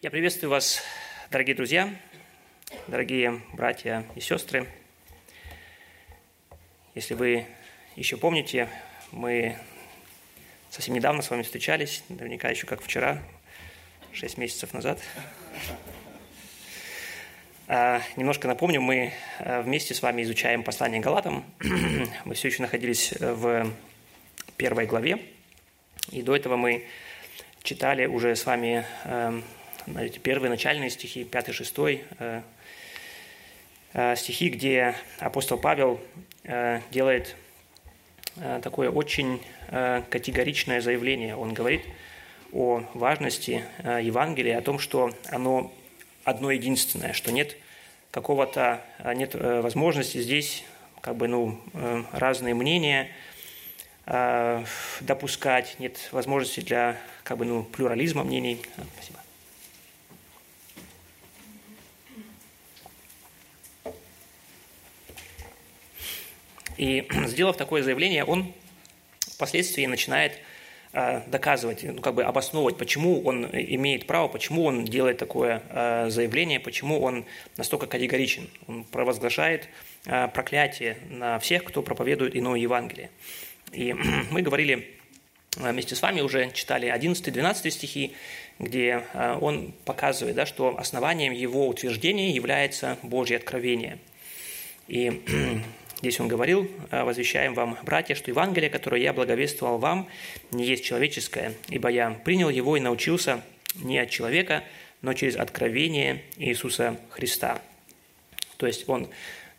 Я приветствую вас, дорогие друзья, дорогие братья и сестры. Если вы еще помните, мы совсем недавно с вами встречались, наверняка еще как вчера, шесть месяцев назад. А, немножко напомню, мы а, вместе с вами изучаем послание Галатам. Мы все еще находились в первой главе, и до этого мы читали уже с вами эм, эти первые начальные стихи, 5-6 э, э, стихи, где апостол Павел э, делает такое очень категоричное заявление. Он говорит о важности Евангелия, о том, что оно одно единственное, что нет какого-то, нет возможности здесь как бы, ну, разные мнения допускать, нет возможности для как бы, ну, плюрализма мнений. Спасибо. И сделав такое заявление, он впоследствии начинает э, доказывать, ну, как бы обосновывать, почему он имеет право, почему он делает такое э, заявление, почему он настолько категоричен. Он провозглашает э, проклятие на всех, кто проповедует иное Евангелие. И мы говорили вместе с вами, уже читали 11-12 стихи, где он показывает, да, что основанием его утверждения является Божье откровение. И Здесь он говорил, «А, возвещаем вам, братья, что Евангелие, которое я благовествовал вам, не есть человеческое, ибо я принял его и научился не от человека, но через откровение Иисуса Христа. То есть он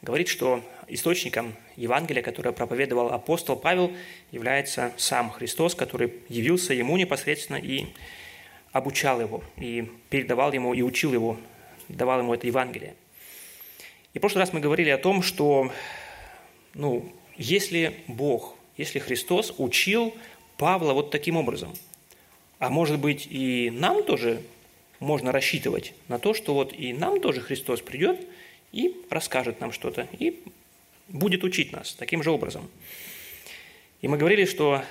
говорит, что источником Евангелия, которое проповедовал апостол Павел, является сам Христос, который явился ему непосредственно и обучал его, и передавал ему, и учил его, давал ему это Евангелие. И в прошлый раз мы говорили о том, что ну, если Бог, если Христос учил Павла вот таким образом, а может быть и нам тоже можно рассчитывать на то, что вот и нам тоже Христос придет и расскажет нам что-то, и будет учить нас таким же образом. И мы говорили, что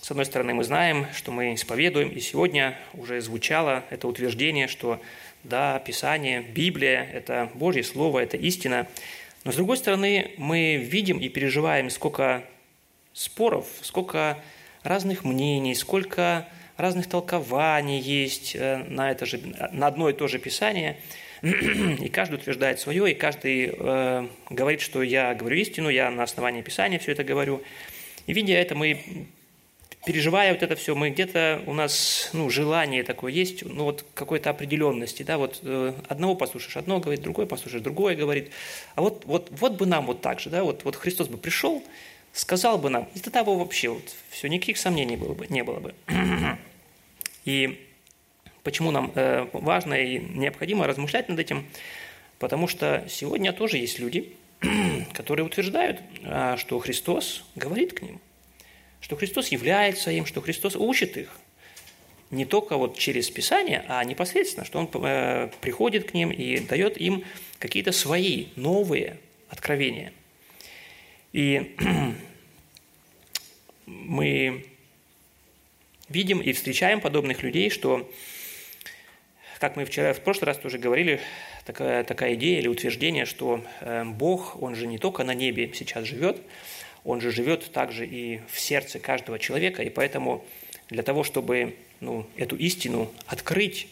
с одной стороны мы знаем, что мы исповедуем, и сегодня уже звучало это утверждение, что да, Писание, Библия – это Божье Слово, это истина – но с другой стороны, мы видим и переживаем, сколько споров, сколько разных мнений, сколько разных толкований есть э, на, это же, на одно и то же Писание. И каждый утверждает свое, и каждый э, говорит, что я говорю истину, я на основании Писания все это говорю. И видя это, мы переживая вот это все, мы где-то у нас ну, желание такое есть, ну вот какой-то определенности, да, вот э, одного послушаешь, одно говорит, другое послушаешь, другое говорит. А вот, вот, вот бы нам вот так же, да, вот, вот Христос бы пришел, сказал бы нам, и тогда бы вообще вот все, никаких сомнений было бы, не было бы. И почему нам э, важно и необходимо размышлять над этим, потому что сегодня тоже есть люди, которые утверждают, э, что Христос говорит к ним – что Христос является им, что Христос учит их. Не только вот через Писание, а непосредственно, что Он э, приходит к ним и дает им какие-то свои новые откровения. И мы видим и встречаем подобных людей, что, как мы вчера, в прошлый раз тоже говорили, такая, такая идея или утверждение, что э, Бог, Он же не только на небе сейчас живет, он же живет также и в сердце каждого человека, и поэтому для того, чтобы ну, эту истину открыть,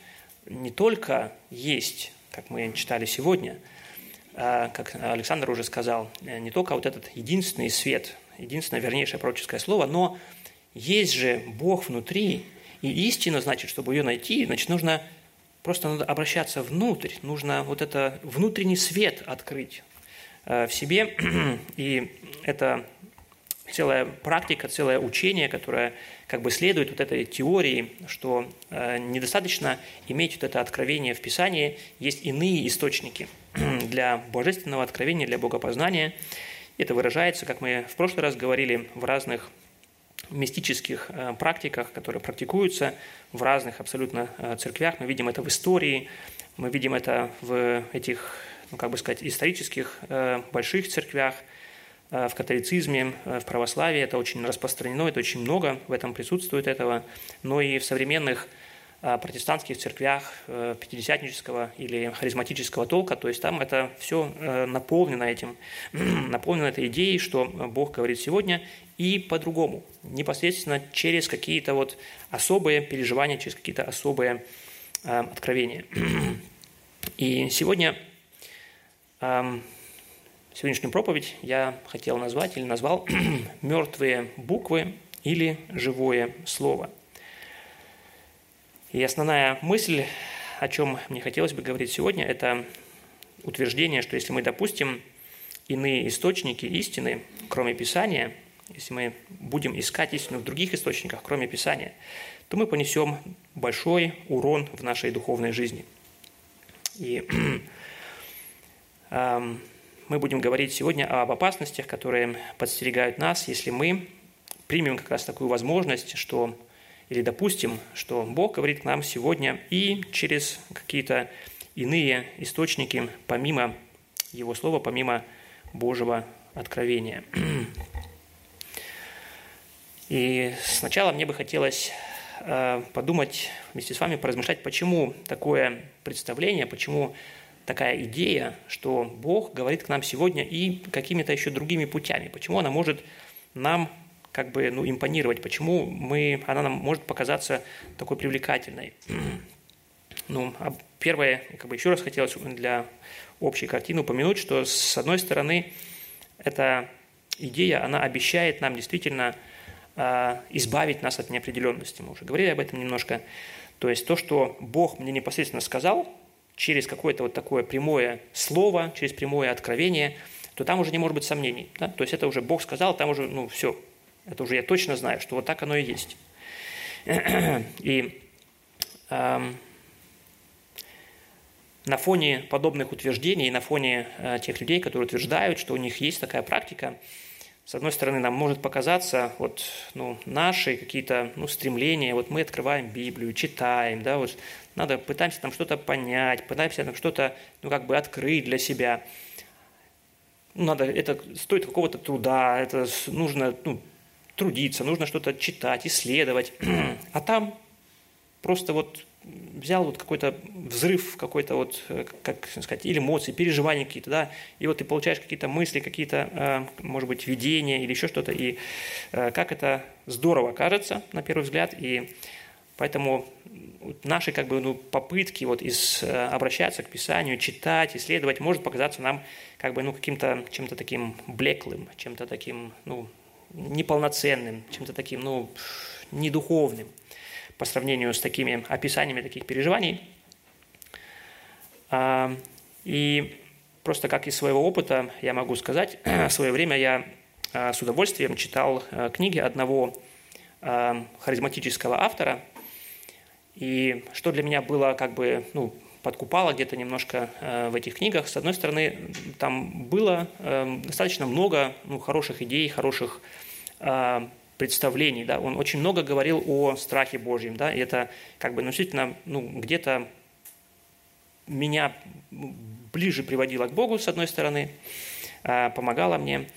не только есть, как мы читали сегодня, а, как Александр уже сказал, не только вот этот единственный свет, единственное вернейшее пророческое слово, но есть же Бог внутри, и истина, значит, чтобы ее найти, значит, нужно просто надо обращаться внутрь, нужно вот это внутренний свет открыть. э, в себе, и это целая практика, целое учение, которое как бы следует вот этой теории, что э, недостаточно иметь вот это откровение в Писании, есть иные источники для божественного откровения, для богопознания. Это выражается, как мы в прошлый раз говорили, в разных мистических э, практиках, которые практикуются в разных абсолютно э, церквях. Мы видим это в истории, мы видим это в этих, ну, как бы сказать, исторических э, больших церквях – Э, в католицизме, э, в православии это очень распространено, это очень много, в этом присутствует этого, но и в современных протестантских церквях пятидесятнического или харизматического толка, то есть там это все наполнено этим, наполнено этой идеей, что Бог говорит сегодня и по-другому, непосредственно через какие-то вот особые переживания, через какие-то особые откровения. И сегодня сегодняшнюю проповедь я хотел назвать или назвал «Мертвые буквы или живое слово». И основная мысль, о чем мне хотелось бы говорить сегодня, это утверждение, что если мы допустим иные источники истины, кроме Писания, если мы будем искать истину в других источниках, кроме Писания, то мы понесем большой урон в нашей духовной жизни. И мы будем говорить сегодня об опасностях, которые подстерегают нас, если мы примем как раз такую возможность, что или допустим, что Бог говорит к нам сегодня и через какие-то иные источники, помимо Его Слова, помимо Божьего откровения. И сначала мне бы хотелось э, подумать вместе с вами, поразмышлять, почему такое представление, почему такая идея, что Бог говорит к нам сегодня и какими-то еще другими путями. Почему она может нам как бы ну, импонировать, почему мы, она нам может показаться такой привлекательной. Ну, а первое, как бы еще раз хотелось для общей картины упомянуть, что с одной стороны, эта идея, она обещает нам действительно э, избавить нас от неопределенности. Мы уже говорили об этом немножко. То есть то, что Бог мне непосредственно сказал, через какое-то вот такое прямое слово, через прямое откровение, то там уже не может быть сомнений. Да? То есть это уже Бог сказал, там уже, ну, все, это уже я точно знаю, что вот так оно и есть. И эм, на фоне подобных утверждений, на фоне э, тех людей, которые утверждают, что у них есть такая практика, с одной стороны, нам может показаться, вот, ну, наши какие-то ну, стремления, вот мы открываем Библию, читаем, да, вот надо, пытаемся там что-то понять, пытаемся там что-то, ну, как бы открыть для себя. Ну, надо, это стоит какого-то труда, это нужно, ну, трудиться, нужно что-то читать, исследовать. А там просто вот взял вот какой-то взрыв, какой-то вот, э, как сказать, или эмоции, переживания какие-то, да, и вот ты получаешь какие-то мысли, какие-то, э, может быть, видения или еще что-то, и э, как это здорово кажется на первый взгляд, и поэтому наши как бы ну, попытки вот из, обращаться к Писанию, читать, исследовать, может показаться нам как бы ну каким-то чем-то таким блеклым, чем-то таким ну неполноценным, чем-то таким ну недуховным по сравнению с такими описаниями таких переживаний. А, и просто как из своего опыта я могу сказать, в свое время я а, с удовольствием читал а, книги одного харизматического автора, и что для меня было как бы, ну, подкупало где-то немножко в этих книгах. С одной стороны, там было достаточно много ну, хороших идей, хороших представлений, да, он очень много говорил о страхе Божьем, да, и это как бы ну, действительно ну, где-то меня ближе приводило к Богу, с одной стороны, а, помогало мне.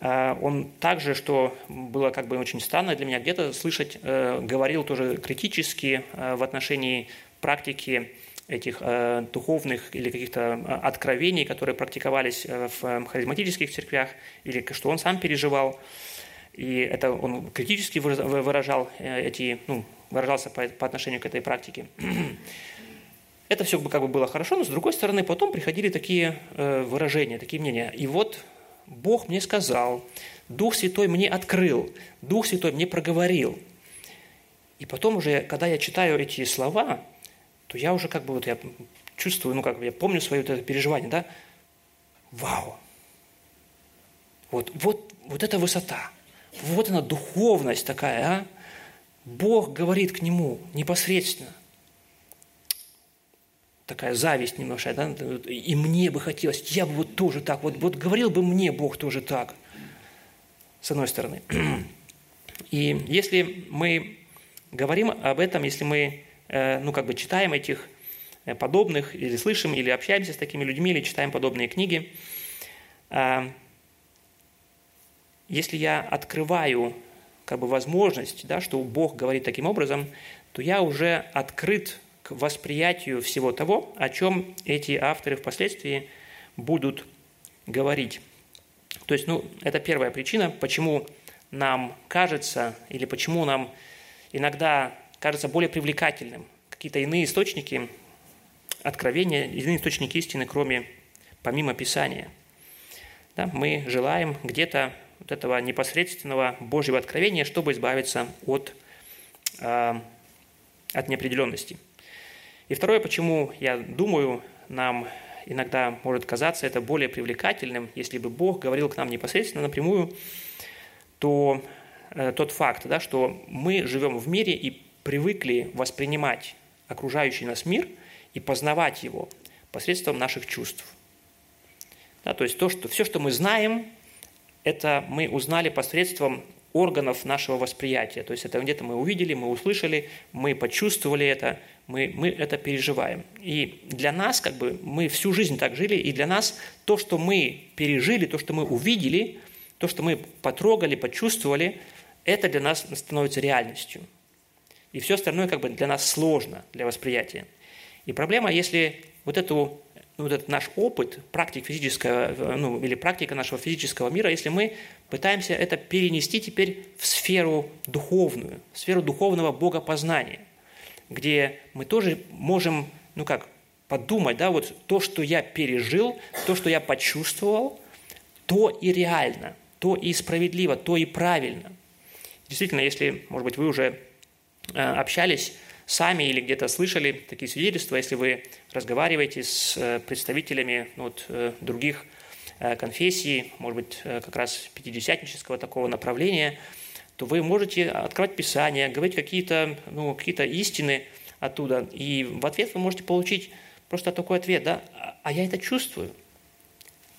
А, он также, что было как бы очень странно для меня, где-то слышать, э, говорил тоже критически э, в отношении практики этих э, духовных или каких-то откровений, которые практиковались в харизматических церквях, или что он сам переживал и это он критически выражал э, эти, ну, выражался по, по отношению к этой практике. Это все как бы было хорошо, но с другой стороны потом приходили такие э, выражения, такие мнения. И вот Бог мне сказал, Дух Святой мне открыл, Дух Святой мне проговорил. И потом уже, когда я читаю эти слова, то я уже как бы вот я чувствую, ну как бы я помню свое вот это переживание, да? Вау! Вот, вот, вот эта высота – вот она, духовность такая, а? Бог говорит к нему непосредственно. Такая зависть немножко, да? И мне бы хотелось, я бы вот тоже так, вот, вот говорил бы мне Бог тоже так, с одной стороны. И если мы говорим об этом, если мы, э, ну, как бы читаем этих э, подобных, или слышим, или общаемся с такими людьми, или читаем подобные книги, а, если я открываю как бы возможность, да, что Бог говорит таким образом, то я уже открыт к восприятию всего того, о чем эти авторы впоследствии будут говорить. То есть, ну, это первая причина, почему нам кажется, или почему нам иногда кажется более привлекательным какие-то иные источники откровения, иные источники истины, кроме, помимо Писания. Да, мы желаем где-то вот этого непосредственного Божьего откровения, чтобы избавиться от, э, от неопределенности. И второе, почему я думаю, нам иногда может казаться это более привлекательным, если бы Бог говорил к нам непосредственно напрямую, то э, тот факт, да, что мы живем в мире и привыкли воспринимать окружающий нас мир и познавать его посредством наших чувств. Да, то есть то, что, все, что мы знаем, это мы узнали посредством органов нашего восприятия. То есть это где-то мы увидели, мы услышали, мы почувствовали это, мы, мы это переживаем. И для нас, как бы, мы всю жизнь так жили, и для нас то, что мы пережили, то, что мы увидели, то, что мы потрогали, почувствовали, это для нас становится реальностью. И все остальное как бы для нас сложно для восприятия. И проблема, если вот эту вот этот наш опыт, практик физического, ну, или практика нашего физического мира, если мы пытаемся это перенести теперь в сферу духовную, в сферу духовного богопознания, где мы тоже можем, ну как, подумать, да, вот то, что я пережил, то, что я почувствовал, то и реально, то и справедливо, то и правильно. Действительно, если, может быть, вы уже э, общались сами или где-то слышали такие свидетельства, если вы разговариваете с э, представителями ну, вот, э, других э, конфессий, может быть, как раз пятидесятнического такого направления, то вы можете открывать Писание, говорить какие-то ну, какие истины оттуда, и в ответ вы можете получить просто такой ответ, да, а я это чувствую,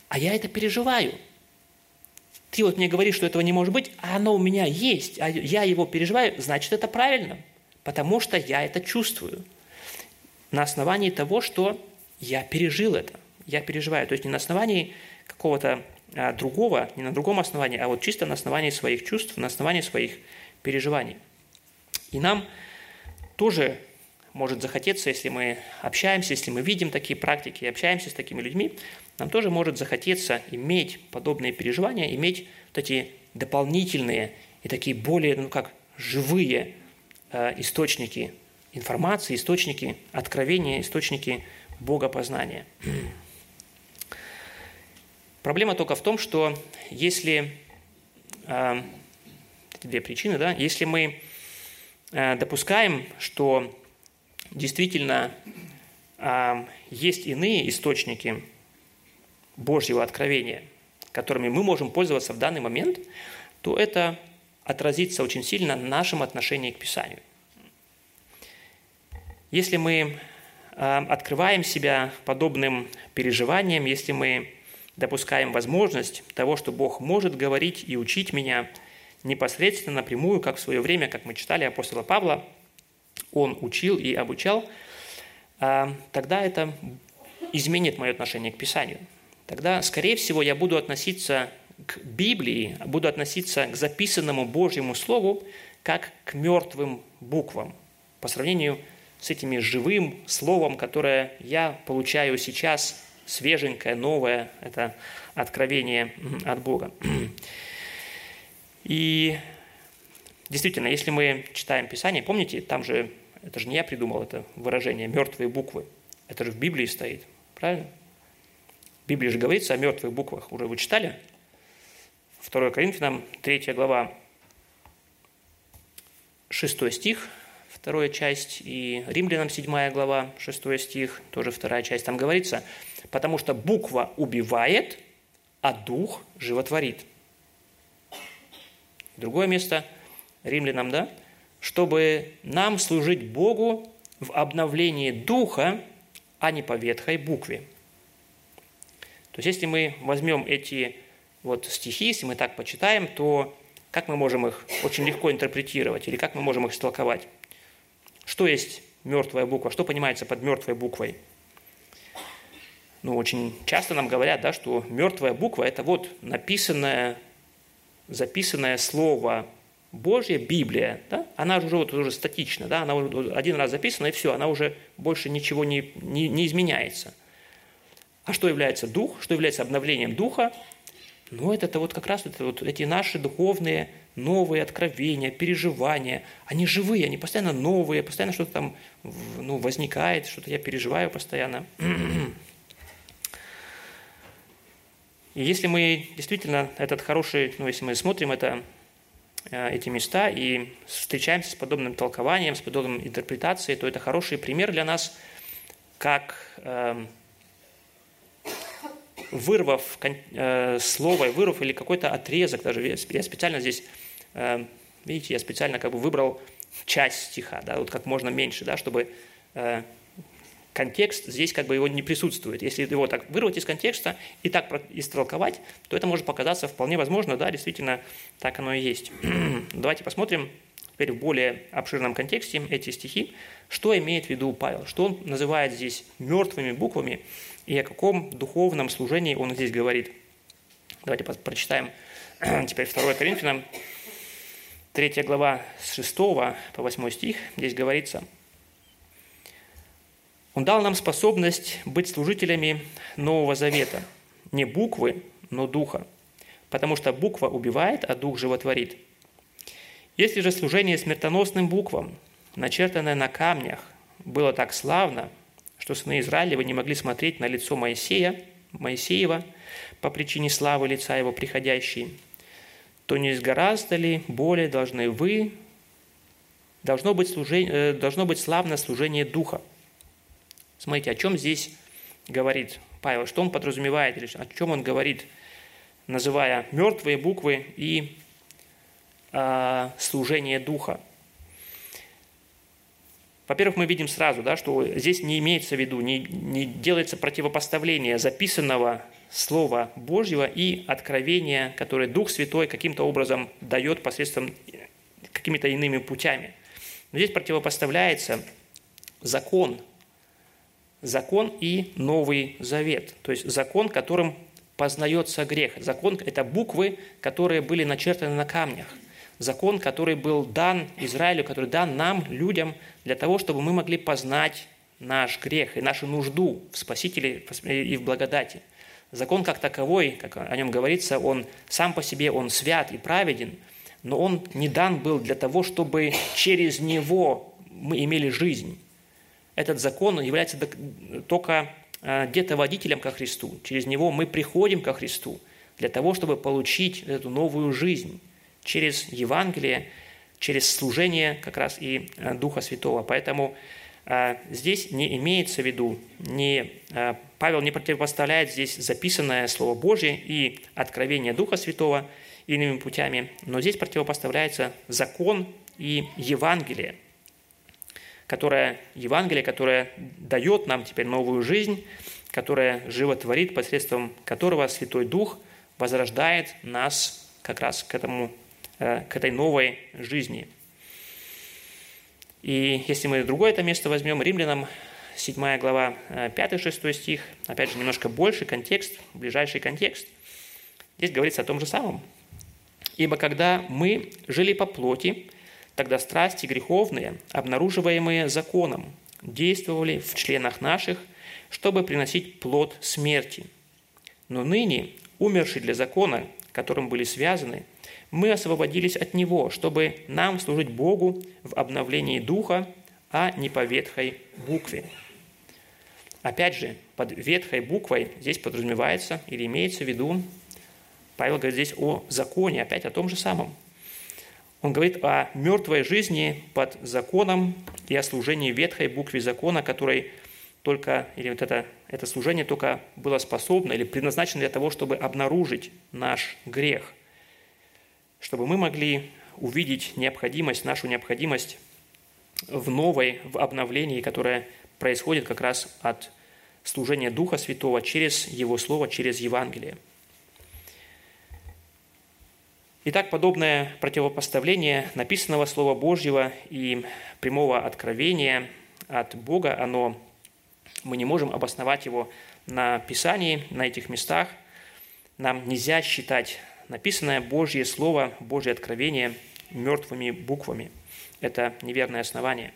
а я это переживаю. Ты вот мне говоришь, что этого не может быть, а оно у меня есть, а я его переживаю, значит, это правильно – потому что я это чувствую. На основании того, что я пережил это, я переживаю. То есть не на основании какого-то а, другого, не на другом основании, а вот чисто на основании своих чувств, на основании своих переживаний. И нам тоже может захотеться, если мы общаемся, если мы видим такие практики и общаемся с такими людьми, нам тоже может захотеться иметь подобные переживания, иметь вот эти дополнительные и такие более, ну как, живые источники информации, источники откровения, источники богопознания. Проблема только в том, что если э, две причины, да, если мы э, допускаем, что действительно есть иные источники Божьего откровения, которыми мы можем пользоваться в данный момент, то это отразится очень сильно на нашем отношении к Писанию. Если мы а, открываем себя подобным переживаниям, если мы допускаем возможность того, что Бог может говорить и учить меня непосредственно напрямую, как в свое время, как мы читали апостола Павла, он учил и обучал, а, тогда это изменит мое отношение к Писанию. Тогда, скорее всего, я буду относиться к Библии, буду относиться к записанному Божьему Слову как к мертвым буквам по сравнению с этими живым словом, которое я получаю сейчас, свеженькое, новое, это откровение от Бога. И действительно, если мы читаем Писание, помните, там же, это же не я придумал это выражение, мертвые буквы. Это же в Библии стоит, правильно? В Библии же говорится о мертвых буквах. Уже вы читали? 2 Коринфянам, 3 глава, 6 стих, вторая часть, и Римлянам, 7 глава, 6 стих, тоже вторая часть, там говорится, потому что буква убивает, а дух животворит. Другое место, Римлянам, да, чтобы нам служить Богу в обновлении духа, а не по ветхой букве. То есть, если мы возьмем эти вот стихи, если мы так почитаем, то как мы можем их очень легко интерпретировать или как мы можем их истолковать? Что есть мертвая буква? Что понимается под мертвой буквой? Ну, очень часто нам говорят, да, что мертвая буква – это вот написанное, записанное слово Божья Библия, да, она уже, вот, уже статична, да, она уже один раз записана, и все, она уже больше ничего не, не, не изменяется. А что является дух, что является обновлением духа? Ну, это, это вот как раз это вот эти наши духовные новые откровения, переживания. Они живые, они постоянно новые, постоянно что-то там ну, возникает, что-то я переживаю постоянно. И если мы действительно этот хороший, ну, если мы смотрим это Э, эти места и встречаемся с подобным толкованием, с подобной интерпретацией, то это хороший пример для нас, как эм, вырвав э, слово, вырвав или какой-то отрезок, даже я специально здесь, э, видите, я специально как бы выбрал часть стиха, да, вот как можно меньше, да, чтобы контекст здесь как бы его не присутствует. Если его так вырвать из контекста и так истолковать, то это может показаться вполне возможно, да, действительно, так оно и есть. Давайте посмотрим теперь в более обширном контексте эти стихи, что имеет в виду Павел, что он называет здесь мертвыми буквами и о каком духовном служении он здесь говорит. Давайте прочитаем теперь 2 Коринфянам, 3 глава с 6 по 8 стих. Здесь говорится – он дал нам способность быть служителями Нового Завета. Не буквы, но духа. Потому что буква убивает, а дух животворит. Если же служение смертоносным буквам, начертанное на камнях, было так славно, что сыны Израилева не могли смотреть на лицо Моисея, Моисеева по причине славы лица его приходящей, то не гораздо ли более должны вы, должно быть, служение, э, должно быть славное служение Духа – Смотрите, о чем здесь говорит Павел, что он подразумевает, или о чем он говорит, называя мертвые буквы и э, служение духа. Во-первых, мы видим сразу, да, что здесь не имеется в виду, не, не делается противопоставление записанного Слова Божьего и откровения, которое Дух Святой каким-то образом дает посредством какими-то иными путями. Но здесь противопоставляется закон, закон и Новый Завет. То есть закон, которым познается грех. Закон – это буквы, которые были начертаны на камнях. Закон, который был дан Израилю, который дан нам, людям, для того, чтобы мы могли познать наш грех и нашу нужду в Спасителе и в благодати. Закон как таковой, как о нем говорится, он сам по себе, он свят и праведен, но он не дан был для того, чтобы через него мы имели жизнь этот закон является только э, где-то водителем ко Христу. Через него мы приходим ко Христу для того, чтобы получить эту новую жизнь через Евангелие, через служение как раз и э, Духа Святого. Поэтому э, здесь не имеется в виду, не, Павел не противопоставляет здесь записанное Слово Божье и откровение Духа Святого иными путями, но здесь противопоставляется закон и Евангелие – которое Евангелие, которое дает нам теперь новую жизнь, которое животворит, посредством которого Святой Дух возрождает нас как раз к, этому, э, к этой новой жизни. И если мы другое это место возьмем, Римлянам 7 глава 5-6 э, стих, опять же, немножко больше контекст, ближайший контекст. Здесь говорится о том же самом. «Ибо когда мы жили по плоти, Тогда страсти греховные, обнаруживаемые законом, действовали в членах наших, чтобы приносить плод смерти. Но ныне, умершие для закона, которым были связаны, мы освободились от него, чтобы нам служить Богу в обновлении духа, а не по ветхой букве. Опять же, под ветхой буквой здесь подразумевается или имеется в виду, Павел говорит здесь о законе, опять о том же самом – он говорит о мертвой жизни под законом и о служении ветхой букве закона, которой только, или вот это, это служение только было способно или предназначено для того, чтобы обнаружить наш грех, чтобы мы могли увидеть необходимость, нашу необходимость в новой, в обновлении, которое происходит как раз от служения Духа Святого через Его Слово, через Евангелие – Итак, подобное противопоставление написанного Слова Божьего и прямого откровения от Бога, оно, мы не можем обосновать его на Писании, на этих местах. Нам нельзя считать написанное Божье Слово, Божье откровение мертвыми буквами. Это неверное основание.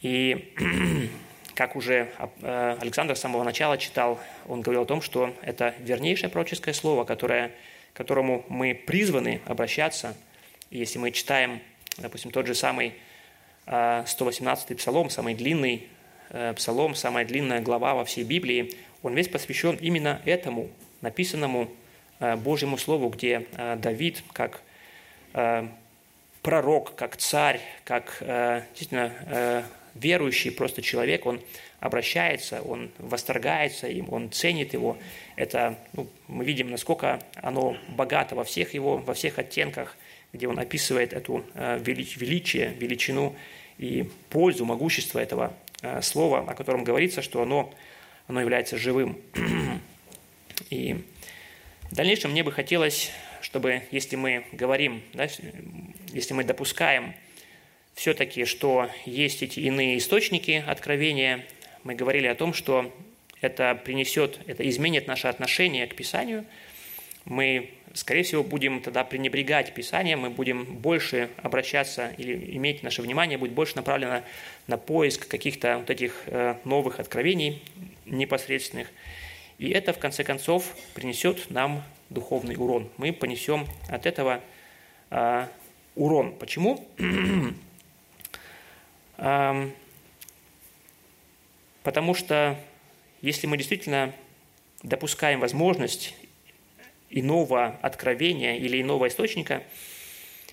И как уже э, Александр с самого начала читал, он говорил о том, что это вернейшее пророческое слово, которое, к которому мы призваны обращаться. И если мы читаем, допустим, тот же самый 118-й э, псалом, самый длинный э, псалом, самая длинная глава во всей Библии, он весь посвящен именно этому написанному Божьему Слову, где Давид, как пророк, как царь, как действительно верующий просто человек, он обращается, он восторгается им, он ценит его. Это, ну, мы видим, насколько оно богато во всех его, во всех оттенках, где он описывает эту э, величие, величину и пользу, могущество этого э, слова, о котором говорится, что оно, оно является живым. И в дальнейшем мне бы хотелось, чтобы, если мы говорим, да, если мы допускаем все-таки, что есть эти иные источники откровения. Мы говорили о том, что это принесет, это изменит наше отношение к Писанию. Мы, скорее всего, будем тогда пренебрегать Писанием, мы будем больше обращаться или иметь наше внимание будет больше направлено на поиск каких-то вот этих э, новых откровений непосредственных. И это, в конце концов, принесет нам духовный урон. Мы понесем от этого э, урон. Почему? Потому что если мы действительно допускаем возможность иного откровения или иного источника,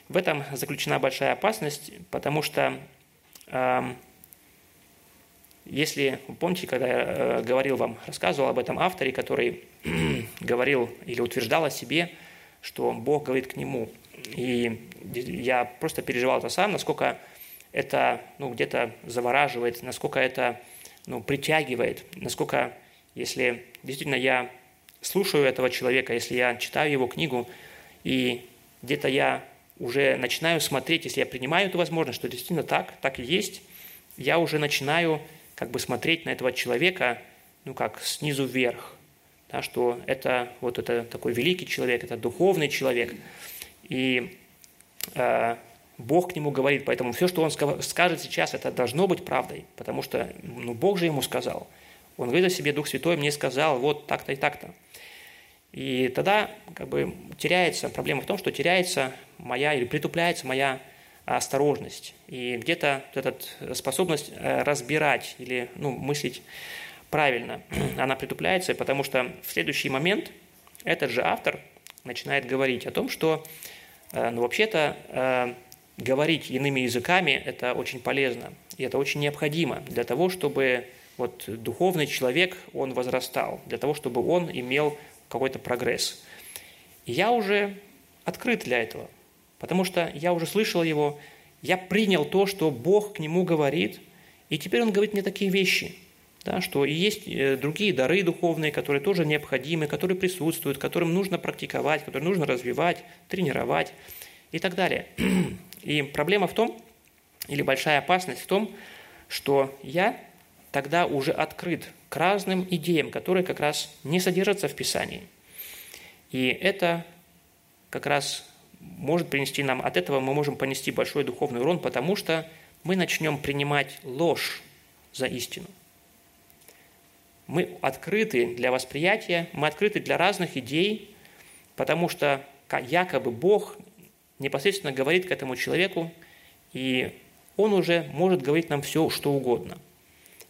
в этом заключена большая опасность, потому что если, помните, когда я э, говорил вам, рассказывал об этом авторе, который говорил или утверждал о себе, что Бог говорит к нему. И я просто переживал это сам, насколько это ну, где-то завораживает, насколько это ну, притягивает, насколько, если действительно я слушаю этого человека, если я читаю его книгу, и где-то я уже начинаю смотреть, если я принимаю эту возможность, что действительно так, так и есть, я уже начинаю как бы смотреть на этого человека, ну как снизу вверх, да, что это вот это такой великий человек, это духовный человек. И э, Бог к нему говорит, поэтому все, что он скажет сейчас, это должно быть правдой, потому что ну, Бог же ему сказал. Он говорит о себе, Дух Святой мне сказал, вот так-то и так-то. И тогда как бы теряется, проблема в том, что теряется моя или притупляется моя осторожность. И где-то вот эта способность э, разбирать или ну, мыслить правильно, она притупляется, потому что в следующий момент этот же автор начинает говорить о том, что э, ну, вообще-то э, говорить иными языками – это очень полезно, и это очень необходимо для того, чтобы вот духовный человек, он возрастал, для того, чтобы он имел какой-то прогресс. И я уже открыт для этого, потому что я уже слышал его, я принял то, что Бог к нему говорит, и теперь он говорит мне такие вещи, да, что и есть э, другие дары духовные, которые тоже необходимы, которые присутствуют, которым нужно практиковать, которые нужно развивать, тренировать и так далее. И проблема в том, или большая опасность в том, что я тогда уже открыт к разным идеям, которые как раз не содержатся в Писании. И это как раз может принести нам, от этого мы можем понести большой духовный урон, потому что мы начнем принимать ложь за истину. Мы открыты для восприятия, мы открыты для разных идей, потому что якобы Бог непосредственно говорит к этому человеку, и он уже может говорить нам все, что угодно.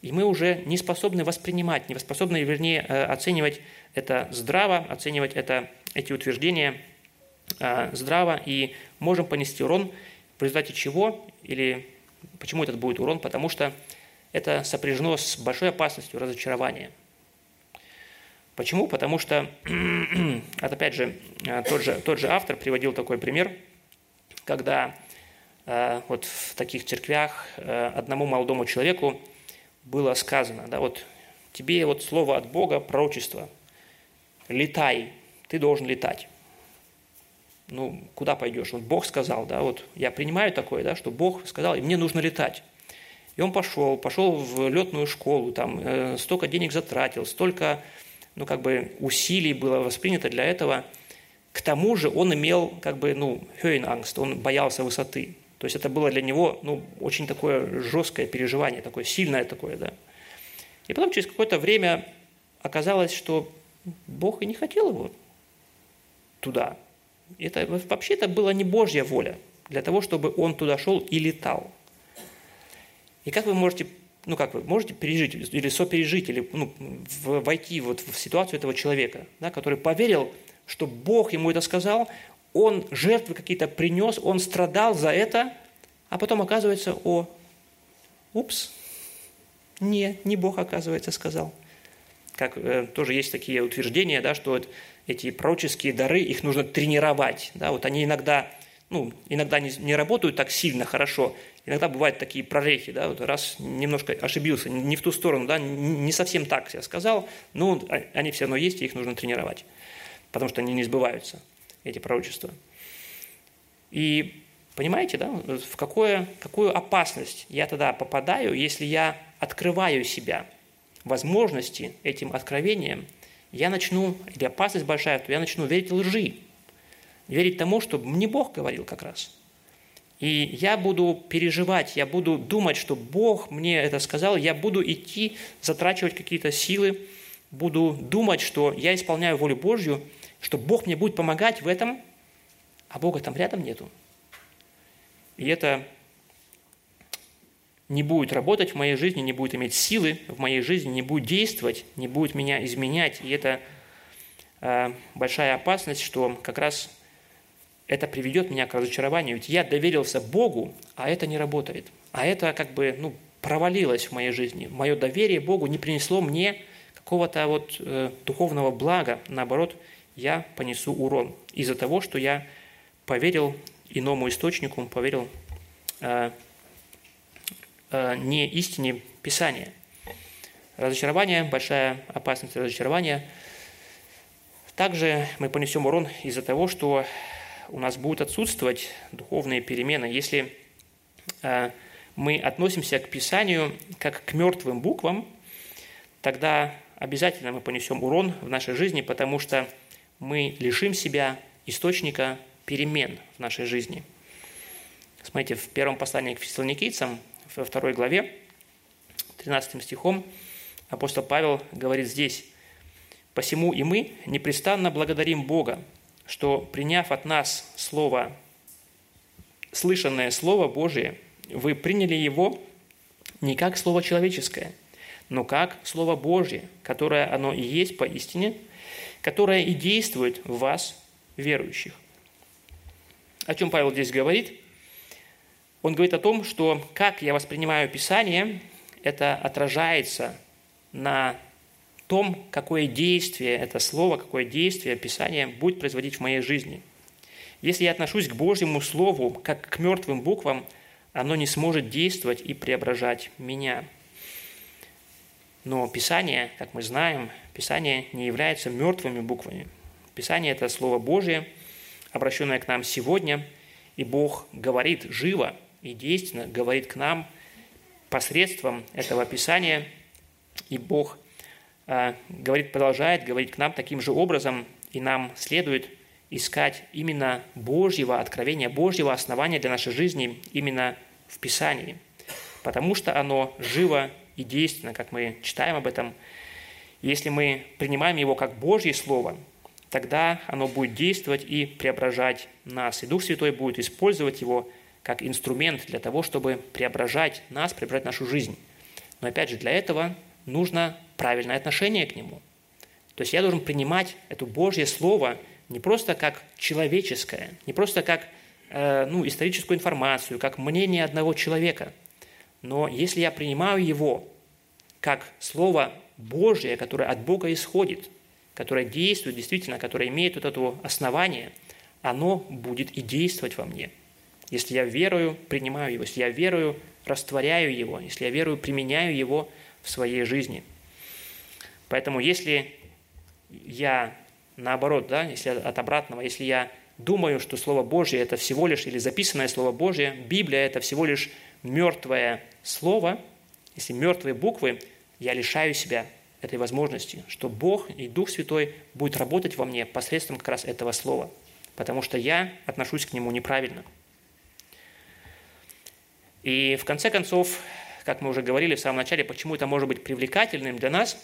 И мы уже не способны воспринимать, не способны, вернее, э, оценивать это здраво, оценивать это, эти утверждения здраво, и можем понести урон, в результате чего, или почему этот будет урон, потому что это сопряжено с большой опасностью разочарования. Почему? Потому что, это опять же, э, тот же, тот же автор приводил такой пример – когда э, вот в таких церквях э, одному молодому человеку было сказано, да, вот тебе вот слово от Бога, пророчество, летай, ты должен летать. Ну, куда пойдешь? Вот Бог сказал, да, вот я принимаю такое, да, что Бог сказал, и мне нужно летать. И он пошел, пошел в летную школу, там э, столько денег затратил, столько, ну, как бы усилий было воспринято для этого – к тому же он имел как бы, ну, höhenangst, он боялся высоты. То есть это было для него, ну, очень такое жесткое переживание, такое сильное такое, да. И потом через какое-то время оказалось, что Бог и не хотел его туда. Это, вообще это была не Божья воля для того, чтобы он туда шел и летал. И как вы можете, ну как вы можете пережить или сопережить, или ну, войти вот в ситуацию этого человека, да, который поверил, что Бог ему это сказал, он жертвы какие-то принес, он страдал за это, а потом оказывается, о, упс, не, не Бог, оказывается, сказал. Как э, тоже есть такие утверждения, да, что вот эти пророческие дары, их нужно тренировать. Да, вот они иногда, ну, иногда не, не работают так сильно хорошо, иногда бывают такие прорехи, да, вот раз немножко ошибился, не в ту сторону, да, не совсем так я сказал, но а, они все равно есть, и их нужно тренировать, потому что они не сбываются, эти пророчества. И понимаете, да, в какое, какую опасность я тогда попадаю, если я открываю себя возможности этим откровением, я начну, или опасность большая, то я начну верить лжи, верить тому, что мне Бог говорил как раз. И я буду переживать, я буду думать, что Бог мне это сказал, я буду идти, затрачивать какие-то силы, буду думать, что я исполняю волю Божью, что Бог мне будет помогать в этом, а Бога там рядом нету. И это не будет работать в моей жизни, не будет иметь силы в моей жизни, не будет действовать, не будет меня изменять. И это э, большая опасность, что как раз это приведет меня к разочарованию. Ведь я доверился Богу, а это не работает. А это как бы ну, провалилось в моей жизни. Мое доверие Богу не принесло мне какого-то вот э, духовного блага. Наоборот, я понесу урон из-за того, что я поверил иному источнику, поверил э, не истине Писания. Разочарование, большая опасность разочарования. Также мы понесем урон из-за того, что у нас будут отсутствовать духовные перемены. Если э, мы относимся к Писанию как к мертвым буквам, тогда обязательно мы понесем урон в нашей жизни, потому что мы лишим себя источника перемен в нашей жизни. Смотрите, в первом послании к фессалоникийцам во второй главе, 13 стихом, апостол Павел говорит здесь, «Посему и мы непрестанно благодарим Бога, что, приняв от нас Слово, слышанное Слово Божие, вы приняли его не как Слово человеческое, но как Слово Божье, которое оно и есть поистине, которое и действует в вас, верующих». О чем Павел здесь говорит? Он говорит о том, что как я воспринимаю Писание, это отражается на том, какое действие это слово, какое действие Писание будет производить в моей жизни. Если я отношусь к Божьему Слову как к мертвым буквам, оно не сможет действовать и преображать меня. Но Писание, как мы знаем, Писание не является мертвыми буквами. Писание – это Слово Божие, обращенное к нам сегодня, и Бог говорит живо и действенно говорит к нам посредством этого Писания, и Бог э, говорит, продолжает говорить к нам таким же образом, и нам следует искать именно Божьего откровения, Божьего основания для нашей жизни именно в Писании, потому что оно живо и действенно, как мы читаем об этом. Если мы принимаем его как Божье Слово, тогда оно будет действовать и преображать нас, и Дух Святой будет использовать его как инструмент для того, чтобы преображать нас, преображать нашу жизнь. Но опять же, для этого нужно правильное отношение к нему. То есть я должен принимать это Божье Слово не просто как человеческое, не просто как э, ну, историческую информацию, как мнение одного человека, но если я принимаю его как Слово Божье, которое от Бога исходит, которое действует действительно, которое имеет вот это основание, оно будет и действовать во мне – если я верую, принимаю его, если я верую, растворяю его, если я верую, применяю его в своей жизни. Поэтому если я наоборот, да, если от обратного, если я думаю, что Слово Божье – это всего лишь, или записанное Слово Божье, Библия – это всего лишь мертвое Слово, если мертвые буквы, я лишаю себя этой возможности, что Бог и Дух Святой будет работать во мне посредством как раз этого Слова – потому что я отношусь к нему неправильно. И в конце концов, как мы уже говорили в самом начале, почему это может быть привлекательным для нас,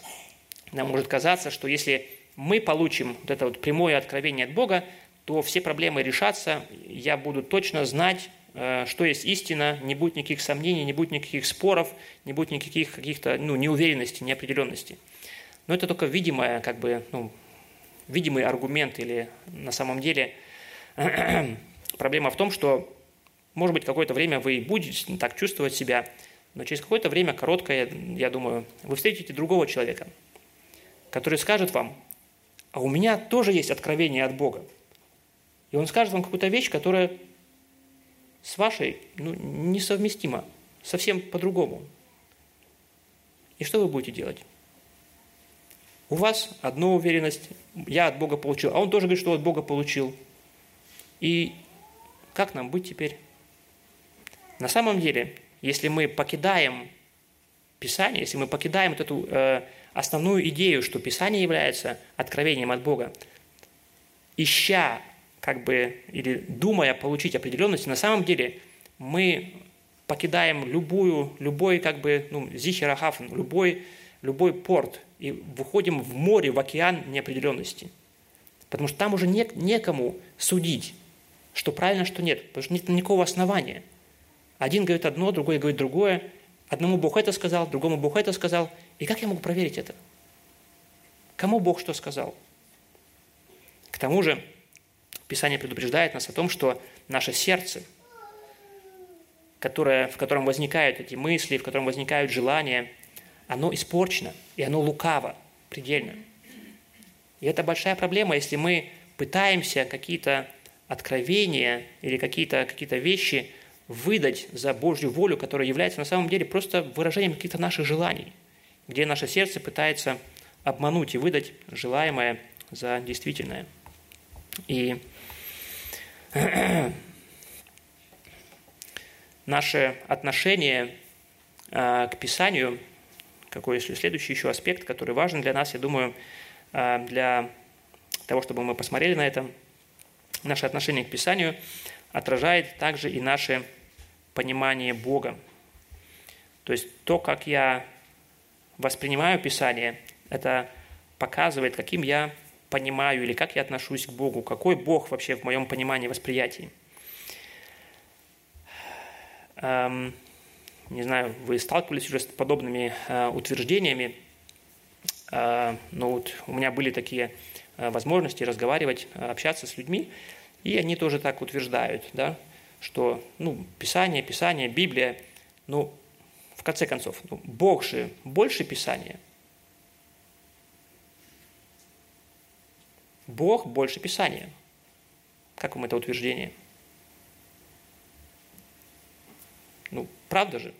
нам может казаться, что если мы получим вот это вот прямое откровение от Бога, то все проблемы решатся, я буду точно знать, э, что есть истина, не будет никаких сомнений, не будет никаких споров, не будет никаких каких-то ну, неуверенности, неопределенности. Но это только видимое, как бы, ну, видимый аргумент или на самом деле проблема в том, что, может быть, какое-то время вы будете так чувствовать себя, но через какое-то время, короткое, я думаю, вы встретите другого человека, который скажет вам, а у меня тоже есть откровение от Бога. И он скажет вам какую-то вещь, которая с вашей ну, несовместима, совсем по-другому. И что вы будете делать? У вас одна уверенность, я от Бога получил, а он тоже говорит, что от Бога получил. И как нам быть теперь? На самом деле, если мы покидаем Писание, если мы покидаем вот эту э, основную идею, что Писание является откровением от Бога, ища как бы, или думая получить определенность, на самом деле мы покидаем любую, любой, как бы, ну, зихерахафен, любой, любой порт и выходим в море, в океан неопределенности. Потому что там уже не, некому судить, что правильно, что нет, потому что нет никакого основания. Один говорит одно, другой говорит другое, одному Бог это сказал, другому Бог это сказал. И как я могу проверить это? Кому Бог что сказал? К тому же, Писание предупреждает нас о том, что наше сердце, которое, в котором возникают эти мысли, в котором возникают желания, оно испорчено, и оно лукаво предельно. И это большая проблема, если мы пытаемся какие-то откровения или какие-то какие вещи выдать за Божью волю, которая является на самом деле просто выражением каких-то наших желаний, где наше сердце пытается обмануть и выдать желаемое за действительное. И наше отношение а, к Писанию, какой есть следующий еще аспект, который важен для нас, я думаю, а, для того, чтобы мы посмотрели на это, наше отношение к Писанию отражает также и наше понимание Бога. То есть то, как я воспринимаю Писание, это показывает, каким я понимаю или как я отношусь к Богу, какой Бог вообще в моем понимании, восприятии. Эм, не знаю, вы сталкивались уже с подобными э, утверждениями, э, но вот у меня были такие э, возможности разговаривать, общаться с людьми, и они тоже так утверждают, да, что ну, Писание, Писание, Библия, ну, в конце концов, ну, Бог же больше Писания – Бог больше Писания. Как вам это утверждение? Ну, правда же?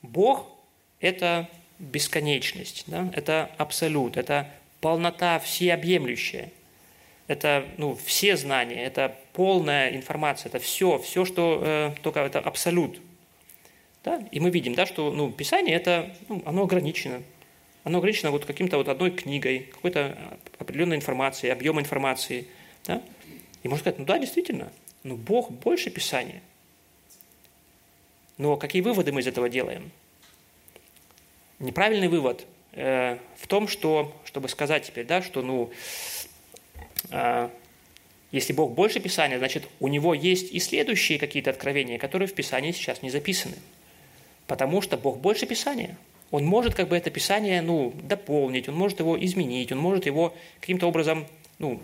Бог – это бесконечность, да? это абсолют, это полнота всеобъемлющая. Это ну, все знания, это полная информация, это все, все, что э, только это абсолют. Да? И мы видим, да, что ну, Писание это, ну, оно ограничено оно ограничено вот каким-то вот одной книгой, какой-то определенной информацией, объем информации. Да? И можно сказать, ну да, действительно, но Бог больше Писания. Но какие выводы мы из этого делаем? Неправильный вывод э, в том, что, чтобы сказать теперь, да, что ну, э, если Бог больше Писания, значит, у Него есть и следующие какие-то откровения, которые в Писании сейчас не записаны. Потому что Бог больше Писания – он может как бы это Писание ну, дополнить, он может его изменить, он может его каким-то образом ну,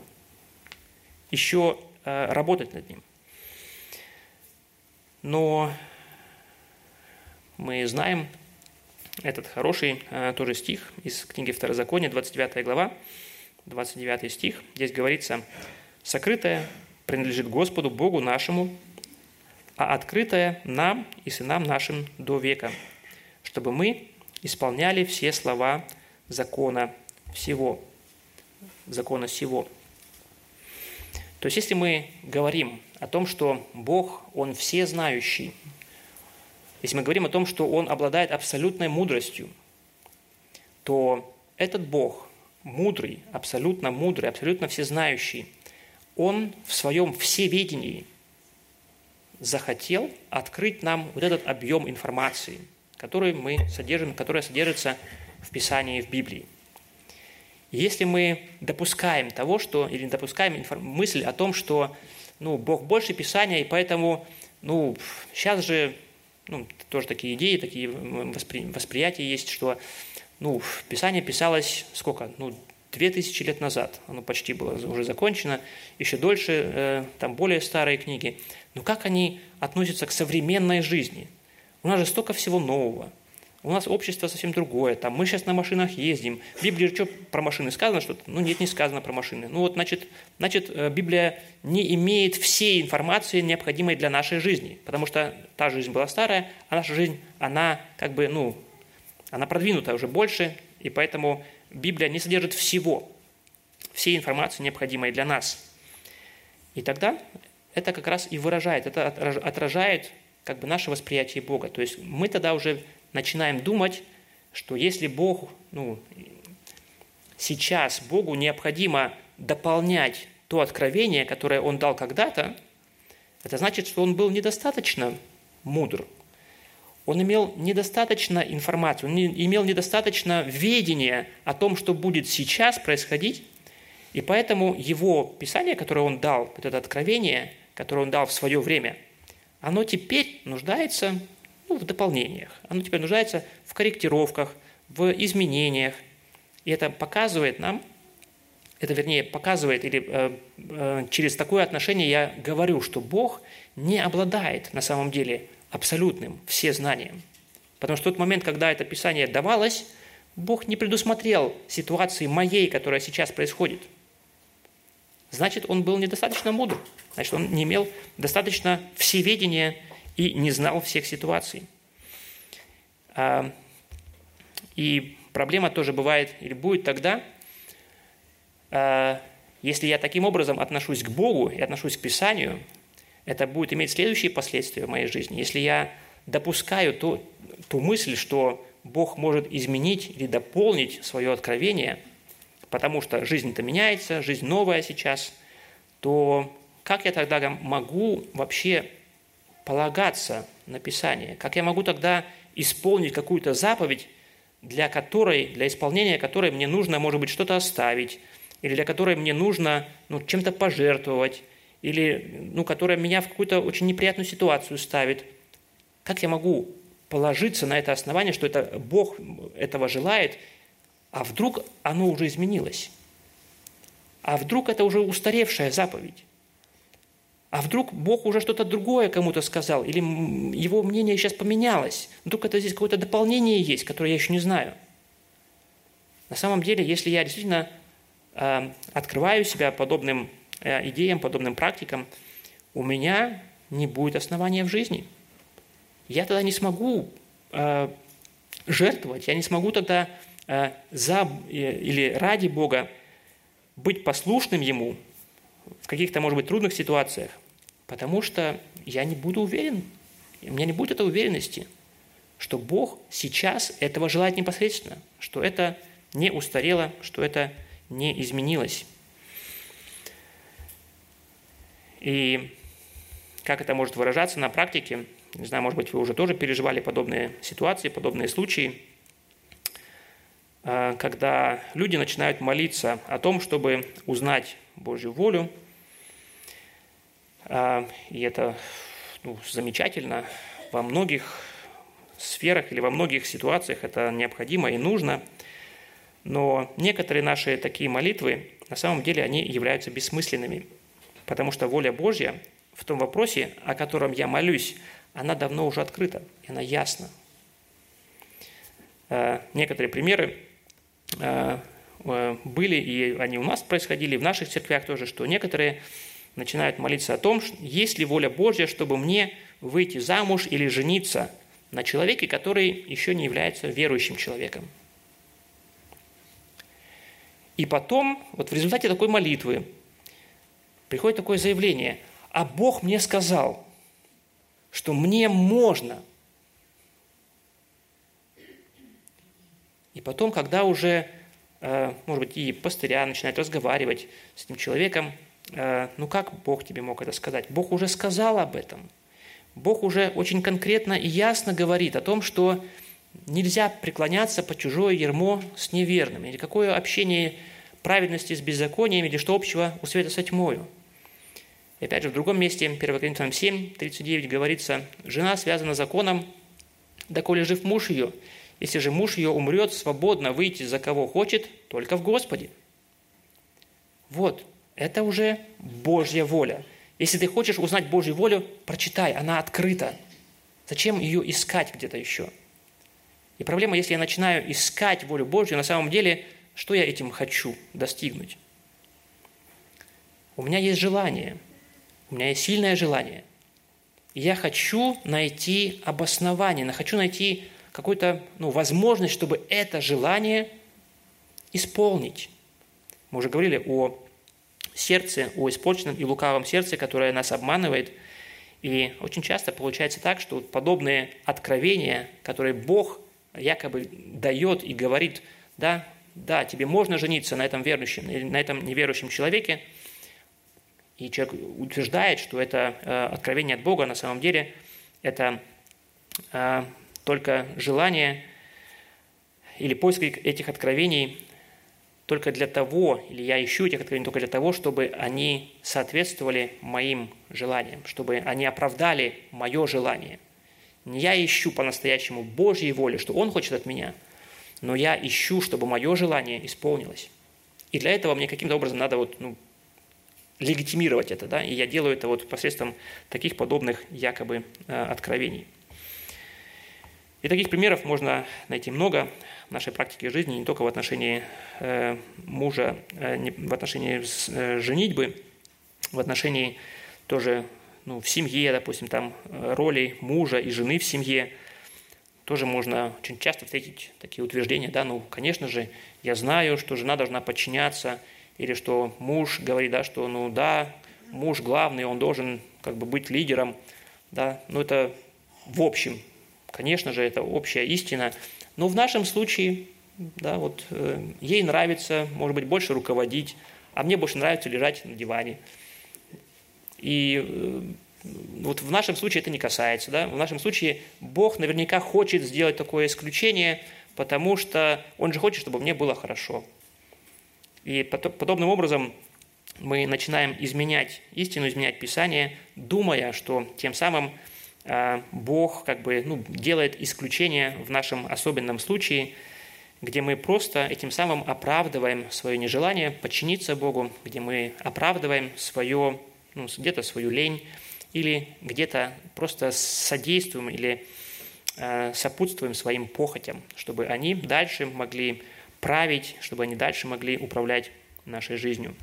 еще э, работать над ним. Но мы знаем этот хороший э, тоже стих из книги Второзакония, 29 глава, 29 стих. Здесь говорится, «Сокрытое принадлежит Господу Богу нашему, а открытое нам и сынам нашим до века, чтобы мы исполняли все слова закона всего. Закона всего. То есть, если мы говорим о том, что Бог, Он всезнающий, если мы говорим о том, что Он обладает абсолютной мудростью, то этот Бог мудрый, абсолютно мудрый, абсолютно всезнающий, Он в своем всеведении захотел открыть нам вот этот объем информации, который мы содержим, которая содержится в Писании, в Библии. Если мы допускаем того, что, или допускаем мысль о том, что ну, Бог больше Писания, и поэтому ну, сейчас же ну, тоже такие идеи, такие воспри, восприятия есть, что ну, Писание писалось сколько? Ну, две тысячи лет назад. Оно почти было уже закончено. Еще дольше, э, там более старые книги. Но как они относятся к современной жизни? У нас же столько всего нового. У нас общество совсем другое. Там мы сейчас на машинах ездим. В Библии что про машины сказано что-то? Ну нет, не сказано про машины. Ну вот, значит, значит, э, Библия не имеет всей информации, необходимой для нашей жизни. Потому что та жизнь была старая, а наша жизнь, она как бы, ну, она продвинута уже больше, и поэтому Библия не содержит всего, всей информации, необходимой для нас. И тогда это как раз и выражает, это отражает как бы наше восприятие Бога. То есть мы тогда уже начинаем думать, что если Бог, ну, сейчас Богу необходимо дополнять то откровение, которое Он дал когда-то, это значит, что Он был недостаточно мудр, он имел недостаточно информации, он имел недостаточно ведения о том, что будет сейчас происходить, и поэтому его писание, которое он дал, это откровение, которое он дал в свое время, оно теперь нуждается ну, в дополнениях, оно теперь нуждается в корректировках, в изменениях. И это показывает нам, это вернее показывает, или э, э, через такое отношение я говорю, что Бог не обладает на самом деле абсолютным все знанием. Потому что тот момент, когда это Писание давалось, Бог не предусмотрел ситуации моей, которая сейчас происходит. Значит, он был недостаточно мудр. Значит, он не имел достаточно всеведения и не знал всех ситуаций. А, и проблема тоже бывает или будет тогда, а, если я таким образом отношусь к Богу и отношусь к Писанию, это будет иметь следующие последствия в моей жизни. Если я допускаю ту, ту мысль, что Бог может изменить или дополнить свое откровение, потому что жизнь-то меняется, жизнь новая сейчас, то как я тогда могу вообще полагаться на Писание? Как я могу тогда исполнить какую-то заповедь, для которой, для исполнения которой мне нужно, может быть, что-то оставить, или для которой мне нужно ну, чем-то пожертвовать, или ну, которая меня в какую-то очень неприятную ситуацию ставит. Как я могу положиться на это основание, что это Бог этого желает, а вдруг оно уже изменилось? А вдруг это уже устаревшая заповедь? А вдруг Бог уже что-то другое кому-то сказал, или его мнение сейчас поменялось? Вдруг это здесь какое-то дополнение есть, которое я еще не знаю? На самом деле, если я действительно э, открываю себя подобным идеям, подобным практикам, у меня не будет основания в жизни. Я тогда не смогу э, жертвовать, я не смогу тогда э, за или ради Бога быть послушным Ему в каких-то, может быть, трудных ситуациях, потому что я не буду уверен, у меня не будет этой уверенности, что Бог сейчас этого желает непосредственно, что это не устарело, что это не изменилось. И как это может выражаться на практике, не знаю, может быть, вы уже тоже переживали подобные ситуации, подобные случаи, а, когда люди начинают молиться о том, чтобы узнать Божью волю, а, и это ну, замечательно. Во многих сферах или во многих ситуациях это необходимо и нужно, но некоторые наши такие молитвы, на самом деле, они являются бессмысленными – Потому что воля Божья в том вопросе, о котором я молюсь, она давно уже открыта, и она ясна. Э, некоторые примеры э, э, были, и они у нас происходили, в наших церквях тоже, что некоторые начинают молиться о том, есть ли воля Божья, чтобы мне выйти замуж или жениться на человеке, который еще не является верующим человеком. И потом, вот в результате такой молитвы, приходит такое заявление, а Бог мне сказал, что мне можно. И потом, когда уже э, может быть, и пастыря начинает разговаривать с этим человеком, э, ну как Бог тебе мог это сказать? Бог уже сказал об этом. Бог уже очень конкретно и ясно говорит о том, что нельзя преклоняться по чужое ермо с неверными. Или какое общение праведности с беззаконием, или что общего у света со тьмою. И опять же, в другом месте, 1 Коринфянам 7, 39 говорится, «Жена связана законом, доколе жив муж ее. Если же муж ее умрет, свободно выйти за кого хочет, только в Господе». Вот, это уже Божья воля. Если ты хочешь узнать Божью волю, прочитай, она открыта. Зачем ее искать где-то еще? И проблема, если я начинаю искать волю Божью, на самом деле, что я этим хочу достигнуть? У меня есть желание, у меня есть сильное желание. Я хочу найти обоснование, хочу найти какую-то ну, возможность, чтобы это желание исполнить. Мы уже говорили о сердце, о испорченном и лукавом сердце, которое нас обманывает. И очень часто получается так, что подобные откровения, которые Бог якобы дает и говорит, да, да, тебе можно жениться на этом верующем, на этом неверующем человеке, и человек утверждает, что это э, откровение от Бога, на самом деле это э, только желание или поиск этих откровений только для того, или я ищу этих откровений только для того, чтобы они соответствовали моим желаниям, чтобы они оправдали мое желание. Не я ищу по-настоящему Божьей воли, что Он хочет от меня, но я ищу, чтобы мое желание исполнилось. И для этого мне каким-то образом надо вот, ну, легитимировать это, да, и я делаю это вот посредством таких подобных якобы э, откровений. И таких примеров можно найти много в нашей практике жизни, не только в отношении э, мужа, э, в отношении женитьбы, в отношении тоже ну, в семье, допустим, там роли мужа и жены в семье. Тоже можно очень часто встретить такие утверждения, да, ну, конечно же, я знаю, что жена должна подчиняться, или что муж говорит, да, что, ну, да, муж главный, он должен как бы быть лидером, да, ну, это в общем, конечно же, это общая истина, но в нашем случае, да, вот э, ей нравится, может быть, больше руководить, а мне больше нравится лежать на диване. И э, вот в нашем случае это не касается. Да? В нашем случае Бог наверняка хочет сделать такое исключение, потому что Он же хочет, чтобы мне было хорошо. И подобным образом мы начинаем изменять истину, изменять Писание, думая, что тем самым а, Бог как бы ну, делает исключение в нашем особенном случае, где мы просто этим самым оправдываем свое нежелание подчиниться Богу, где мы оправдываем свое, ну, где-то свою лень, или где-то просто содействуем или э, сопутствуем своим похотям, чтобы они дальше могли править, чтобы они дальше могли управлять нашей жизнью.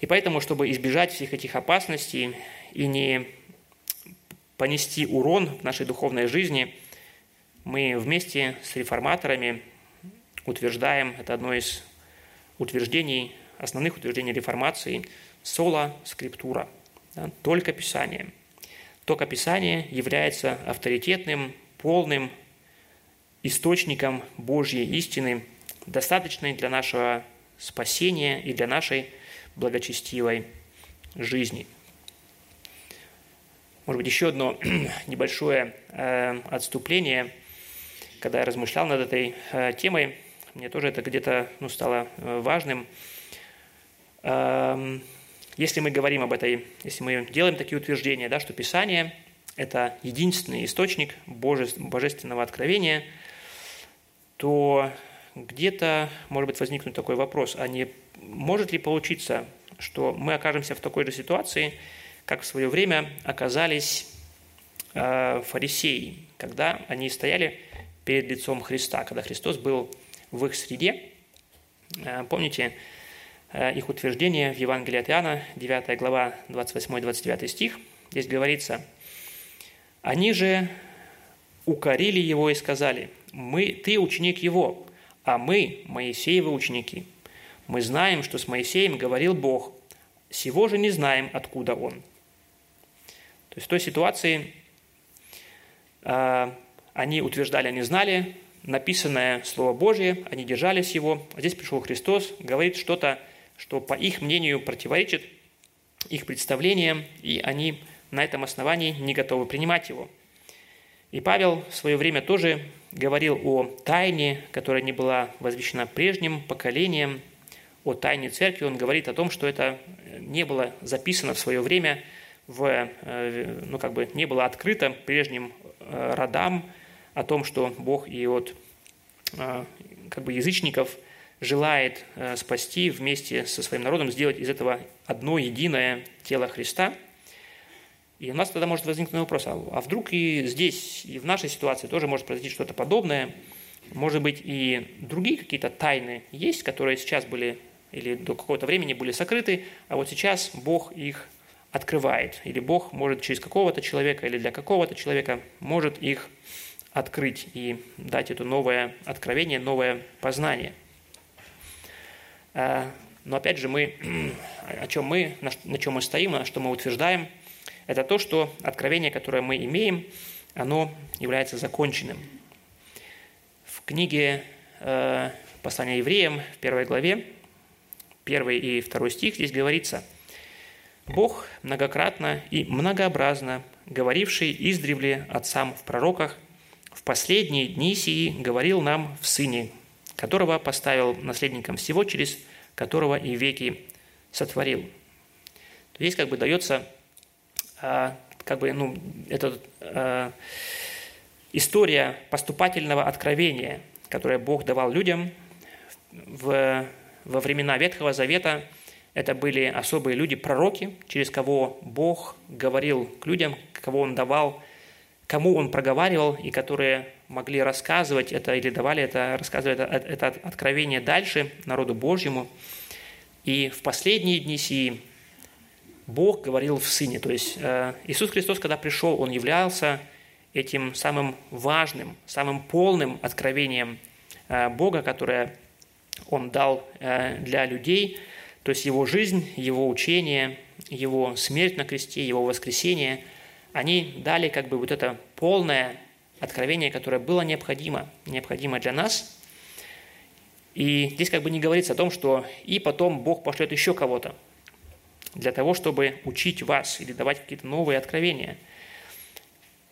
И поэтому, чтобы избежать всех этих опасностей и не понести урон в нашей духовной жизни, мы вместе с реформаторами утверждаем, это одно из утверждений, основных утверждений реформации, соло скриптура, да, только Писание. Только Писание является авторитетным, полным источником Божьей истины, достаточной для нашего спасения и для нашей благочестивой жизни – может быть, еще одно небольшое э, отступление. Когда я размышлял над этой э, темой, мне тоже это где-то ну, стало э, важным. Эм, если мы говорим об этой, если мы делаем такие утверждения, да, что Писание – это единственный источник божественного откровения, то где-то может быть возникнуть такой вопрос, а не может ли получиться, что мы окажемся в такой же ситуации – как в свое время оказались э, фарисеи, когда они стояли перед лицом Христа, когда Христос был в их среде. Э, помните э, их утверждение в Евангелии от Иоанна, 9 глава, 28-29 стих. Здесь говорится, «Они же укорили его и сказали, мы, ты ученик его, а мы, Моисеевы ученики. Мы знаем, что с Моисеем говорил Бог, сего же не знаем, откуда он. То есть в той ситуации э, они утверждали, они знали, написанное Слово Божье, они держались его, а здесь пришел Христос, говорит что-то, что по их мнению противоречит их представлениям, и они на этом основании не готовы принимать его. И Павел в свое время тоже говорил о тайне, которая не была возвещена прежним поколением, о тайне церкви. Он говорит о том, что это не было записано в свое время, в, э, ну, как бы не было открыто прежним э, родам о том, что Бог и от э, как бы язычников желает спасти вместе со своим народом, сделать из этого одно единое тело Христа – и у нас тогда может возникнуть вопрос, а, а вдруг и здесь, и в нашей ситуации тоже может произойти что-то подобное? Может быть, и другие какие-то тайны есть, которые сейчас были или до какого-то времени были сокрыты, а вот сейчас Бог их открывает. Или Бог может через какого-то человека или для какого-то человека может их открыть и дать это новое откровение, новое познание. А, но опять же, мы, о чем мы, на чем мы стоим, на что мы утверждаем – это то, что откровение, которое мы имеем, оно является законченным. В книге э, послания евреям в первой главе, первый и второй стих здесь говорится, «Бог многократно и многообразно, говоривший издревле отцам в пророках, в последние дни сии говорил нам в Сыне, которого поставил наследником всего, через которого и веки сотворил». Здесь как бы дается как бы, ну, это э, история поступательного откровения, которое Бог давал людям в, во времена Ветхого Завета. Это были особые люди, пророки, через кого Бог говорил к людям, кого Он давал, кому Он проговаривал, и которые могли рассказывать это или давали это, рассказывать это, это откровение дальше народу Божьему. И в последние дни сии Бог говорил в Сыне. То есть э, Иисус Христос, когда пришел, Он являлся этим самым важным, самым полным откровением э, Бога, которое Он дал э, для людей. То есть Его жизнь, Его учение, Его смерть на кресте, Его воскресение, они дали как бы вот это полное откровение, которое было необходимо, необходимо для нас. И здесь как бы не говорится о том, что и потом Бог пошлет еще кого-то для того, чтобы учить вас или давать какие-то новые откровения.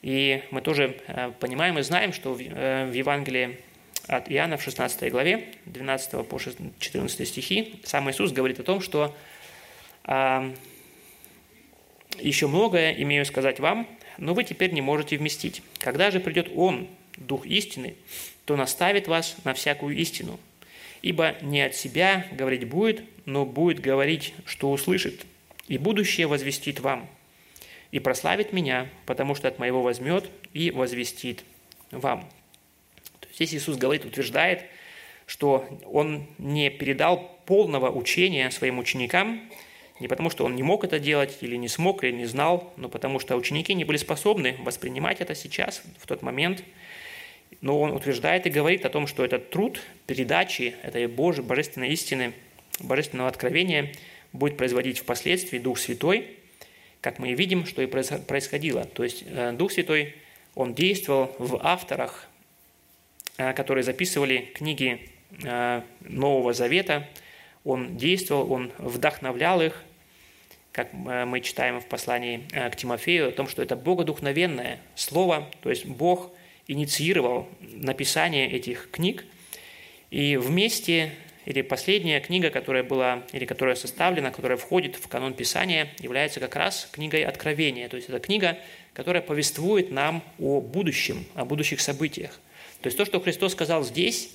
И мы тоже э, понимаем и знаем, что в э, Евангелии от Иоанна в 16 главе, 12 по 14 стихи, сам Иисус говорит о том, что а, «Еще многое имею сказать вам, но вы теперь не можете вместить. Когда же придет Он, Дух истины, то наставит вас на всякую истину. Ибо не от себя говорить будет, но будет говорить, что услышит, и будущее возвестит вам, и прославит меня, потому что от моего возьмет и возвестит вам». То есть здесь Иисус говорит, утверждает, что Он не передал полного учения своим ученикам, не потому что Он не мог это делать, или не смог, или не знал, но потому что ученики не были способны воспринимать это сейчас, в тот момент – но он утверждает и говорит о том, что этот труд передачи этой Божьей, божественной истины, божественного откровения будет производить впоследствии Дух Святой, как мы и видим, что и происходило. То есть э, Дух Святой, он действовал в авторах, э, которые записывали книги э, Нового Завета, он действовал, он вдохновлял их, как мы читаем в послании к Тимофею, о том, что это богодухновенное слово, то есть Бог инициировал написание этих книг. И вместе, или последняя книга, которая была, или которая составлена, которая входит в канон Писания, является как раз книгой Откровения. То есть это книга, которая повествует нам о будущем, о будущих событиях. То есть то, что Христос сказал здесь,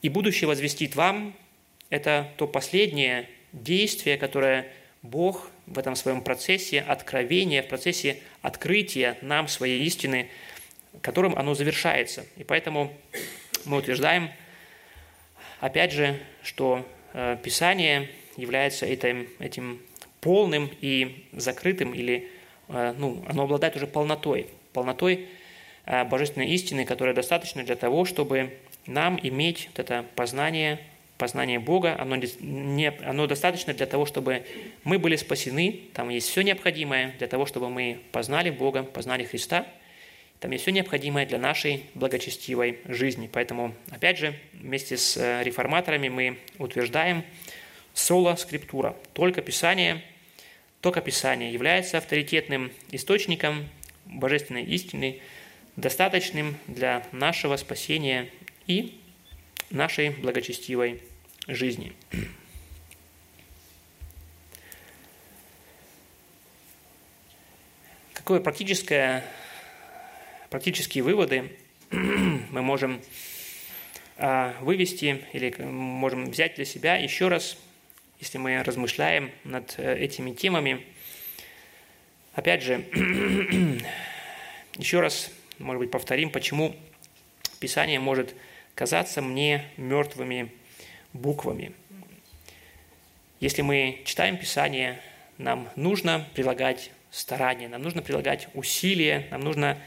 и будущее возвестит вам, это то последнее действие, которое Бог в этом своем процессе откровения, в процессе открытия нам своей истины – которым оно завершается. И поэтому мы утверждаем, опять же, что э, Писание является этим, этим полным и закрытым, или э, ну, оно обладает уже полнотой, полнотой э, божественной истины, которая достаточна для того, чтобы нам иметь вот это познание, познание Бога, оно, не, оно достаточно для того, чтобы мы были спасены, там есть все необходимое для того, чтобы мы познали Бога, познали Христа – Там есть все необходимое для нашей благочестивой жизни. Поэтому, опять же, вместе с э, реформаторами мы утверждаем соло скриптура. Только Писание, только Писание является авторитетным источником божественной истины, достаточным для нашего спасения и нашей благочестивой жизни. Какое практическое, практические выводы мы можем а, вывести или можем взять для себя еще раз, если мы размышляем над э, этими темами. Опять же, еще раз, может быть, повторим, почему Писание может казаться мне мертвыми буквами. Если мы читаем Писание, нам нужно прилагать старания, нам нужно прилагать усилия, нам нужно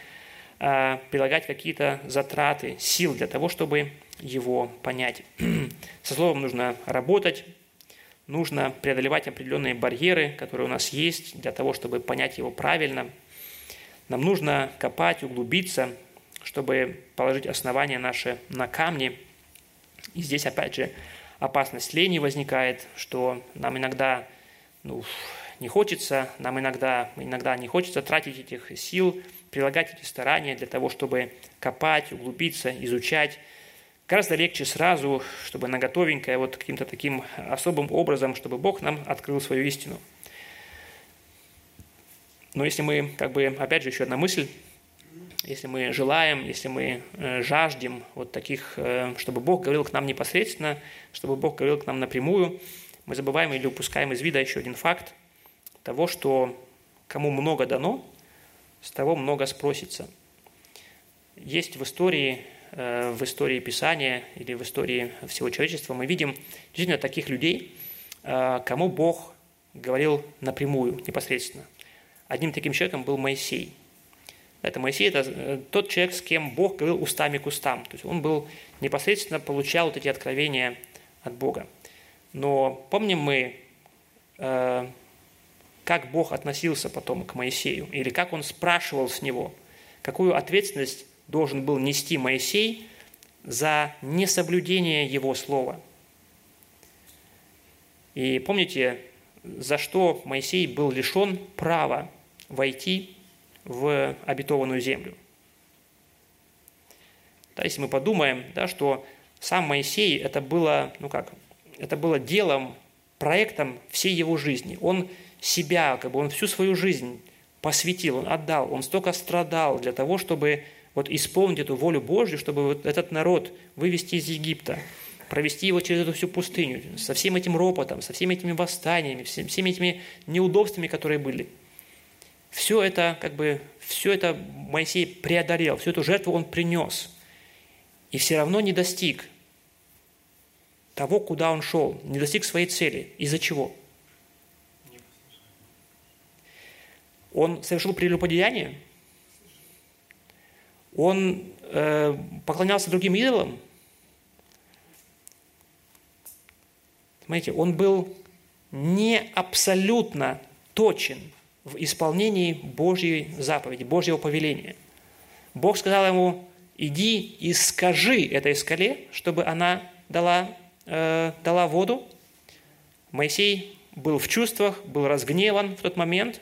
прилагать какие-то затраты, сил для того, чтобы его понять. Со словом нужно работать, нужно преодолевать определенные барьеры, которые у нас есть, для того, чтобы понять его правильно. Нам нужно копать, углубиться, чтобы положить основание наше на камни. И здесь, опять же, опасность лени возникает, что нам иногда ну, не хочется, нам иногда, иногда не хочется тратить этих сил, прилагать эти старания для того, чтобы копать, углубиться, изучать. Гораздо легче сразу, чтобы на готовенькое, вот каким-то таким особым образом, чтобы Бог нам открыл свою истину. Но если мы, как бы, опять же, еще одна мысль, если мы желаем, если мы э, жаждем вот таких, э, чтобы Бог говорил к нам непосредственно, чтобы Бог говорил к нам напрямую, мы забываем или упускаем из вида еще один факт того, что кому много дано, с того много спросится. Есть в истории, э, в истории Писания или в истории всего человечества мы видим действительно таких людей, кому Бог говорил напрямую, непосредственно. Одним таким человеком был Моисей – это Моисей – это э, тот человек, с кем Бог говорил устами к устам. То есть он был непосредственно получал вот эти откровения от Бога. Но помним мы, э, как Бог относился потом к Моисею, или как он спрашивал с него, какую ответственность должен был нести Моисей за несоблюдение его слова. И помните, за что Моисей был лишен права войти в обетованную землю. Да, если мы подумаем, да, что сам Моисей это было, ну как, это было делом, проектом всей его жизни. Он себя, как бы он всю свою жизнь посвятил, он отдал, он столько страдал для того, чтобы вот исполнить эту волю Божью, чтобы вот этот народ вывести из Египта, провести его через эту всю пустыню, со всем этим ропотом, со всеми этими восстаниями, всеми этими неудобствами, которые были – все это, как бы, все это Моисей преодолел, всю эту жертву он принес. И все равно не достиг того, куда он шел, не достиг своей цели. Из-за чего? Он совершил прелюбодеяние? Он э, поклонялся другим идолам? Смотрите, он был не абсолютно точен – в исполнении Божьей заповеди, Божьего повеления. Бог сказал ему, иди и скажи этой скале, чтобы она дала, э, дала воду. Моисей был в чувствах, был разгневан в тот момент,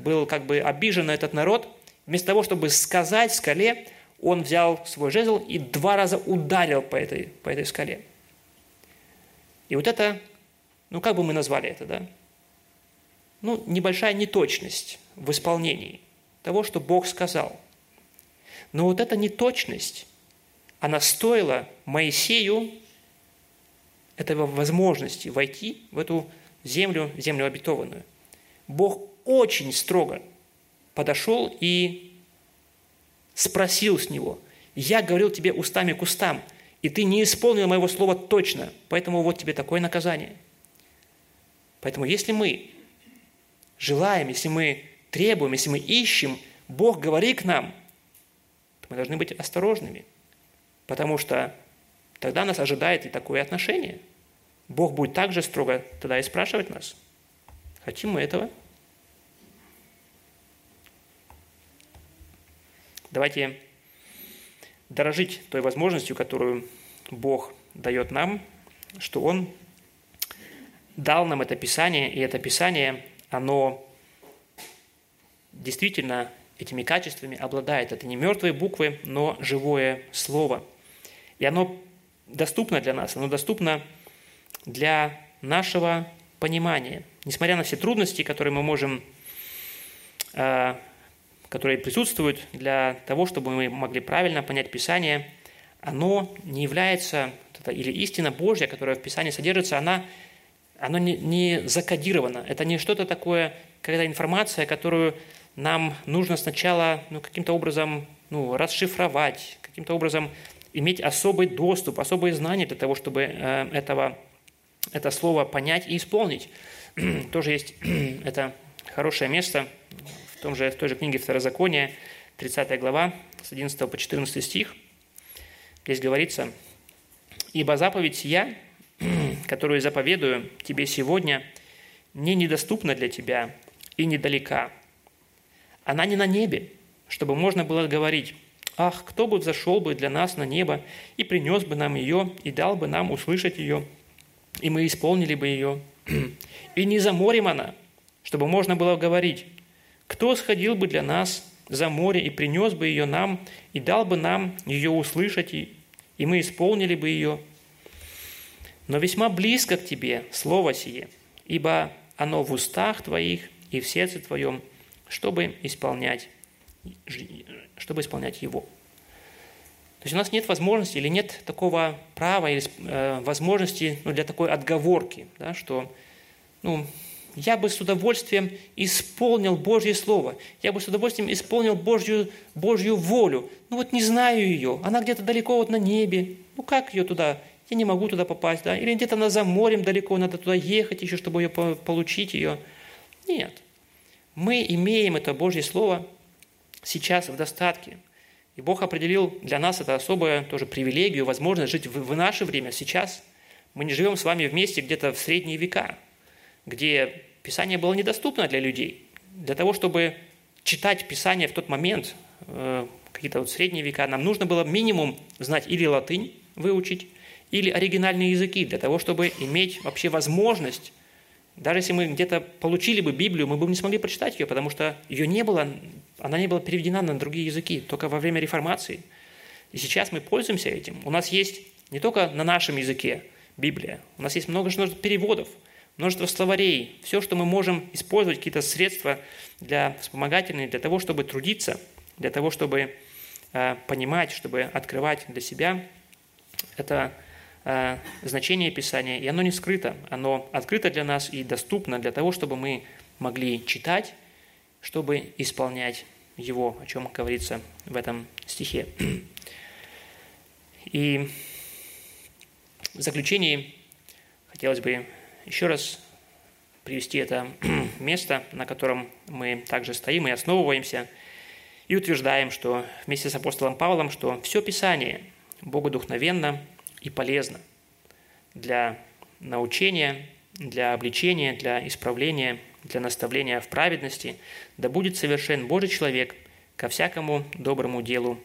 был как бы обижен на этот народ. Вместо того, чтобы сказать скале, он взял свой жезл и два раза ударил по этой, по этой скале. И вот это, ну как бы мы назвали это, да? ну, небольшая неточность в исполнении того, что Бог сказал. Но вот эта неточность, она стоила Моисею этого возможности войти в эту землю, землю обетованную. Бог очень строго подошел и спросил с него, «Я говорил тебе устами к устам, и ты не исполнил моего слова точно, поэтому вот тебе такое наказание». Поэтому если мы желаем, если мы требуем, если мы ищем, Бог говорит к нам, то мы должны быть осторожными, потому что тогда нас ожидает и такое отношение. Бог будет также строго тогда и спрашивать нас, хотим мы этого? Давайте дорожить той возможностью, которую Бог дает нам, что Он дал нам это Писание, и это Писание, оно действительно этими качествами обладает. Это не мертвые буквы, но живое слово. И оно доступно для нас, оно доступно для нашего понимания. Несмотря на все трудности, которые мы можем, э, которые присутствуют для того, чтобы мы могли правильно понять Писание, оно не является, или истина Божья, которая в Писании содержится, она, она не, не закодирована. Это не что-то такое, какая-то информация, которую нам нужно сначала ну, каким-то образом ну, расшифровать, каким-то образом иметь особый доступ, особые знания для того, чтобы э, этого, это слово понять и исполнить. Тоже есть это хорошее место в, том же, в той же книге Второзакония, 30 глава, с 11 по 14 стих. Здесь говорится, «Ибо заповедь я, которую заповедую тебе сегодня, не недоступна для тебя и недалека, она не на небе, чтобы можно было говорить, «Ах, кто бы взошел бы для нас на небо и принес бы нам ее, и дал бы нам услышать ее, и мы исполнили бы ее». И не за морем она, чтобы можно было говорить, «Кто сходил бы для нас за море и принес бы ее нам, и дал бы нам ее услышать, и, и мы исполнили бы ее?» Но весьма близко к тебе слово сие, ибо оно в устах твоих и в сердце твоем, чтобы исполнять, чтобы исполнять его. То есть у нас нет возможности или нет такого права или э, возможности ну, для такой отговорки, да, что ну, я бы с удовольствием исполнил Божье Слово, я бы с удовольствием исполнил Божью, Божью волю. Ну вот не знаю ее, она где-то далеко вот на небе. Ну как ее туда? Я не могу туда попасть, да? Или где-то она за морем далеко, надо туда ехать еще, чтобы ее получить ее. Нет. Мы имеем это Божье Слово сейчас в достатке. И Бог определил для нас это особую тоже привилегию, возможность жить в, в наше время, сейчас. Мы не живем с вами вместе где-то в средние века, где Писание было недоступно для людей. Для того, чтобы читать Писание в тот момент, э, какие-то вот средние века, нам нужно было минимум знать или латынь выучить, или оригинальные языки, для того, чтобы иметь вообще возможность даже если мы где-то получили бы Библию, мы бы не смогли прочитать ее, потому что ее не было, она не была переведена на другие языки, только во время реформации. И сейчас мы пользуемся этим. У нас есть не только на нашем языке Библия, у нас есть множество переводов, множество словарей, все, что мы можем использовать, какие-то средства для вспомогательные, для того, чтобы трудиться, для того, чтобы э, понимать, чтобы открывать для себя. Это Э, значение Писания, и оно не скрыто, оно открыто для нас и доступно для того, чтобы мы могли читать, чтобы исполнять его, о чем говорится в этом стихе. И в заключении хотелось бы еще раз привести это место, на котором мы также стоим и основываемся, и утверждаем, что вместе с апостолом Павлом, что все Писание богодухновенно, и полезно для научения, для обличения, для исправления, для наставления в праведности, да будет совершен Божий человек, ко всякому доброму делу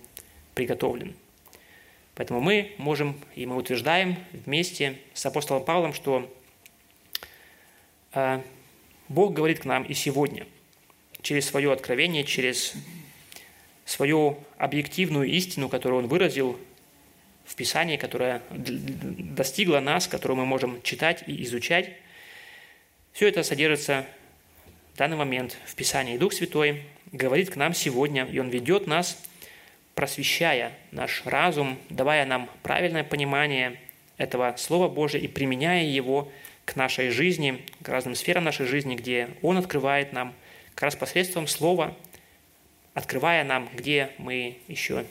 приготовлен. Поэтому мы можем и мы утверждаем вместе с апостолом Павлом, что Бог говорит к нам и сегодня через свое откровение, через свою объективную истину, которую Он выразил в Писании, которое достигло нас, которое мы можем читать и изучать. Все это содержится в данный момент в Писании. Дух Святой говорит к нам сегодня, и Он ведет нас, просвещая наш разум, давая нам правильное понимание этого Слова Божия и применяя его к нашей жизни, к разным сферам нашей жизни, где Он открывает нам как раз посредством Слова, открывая нам, где мы еще,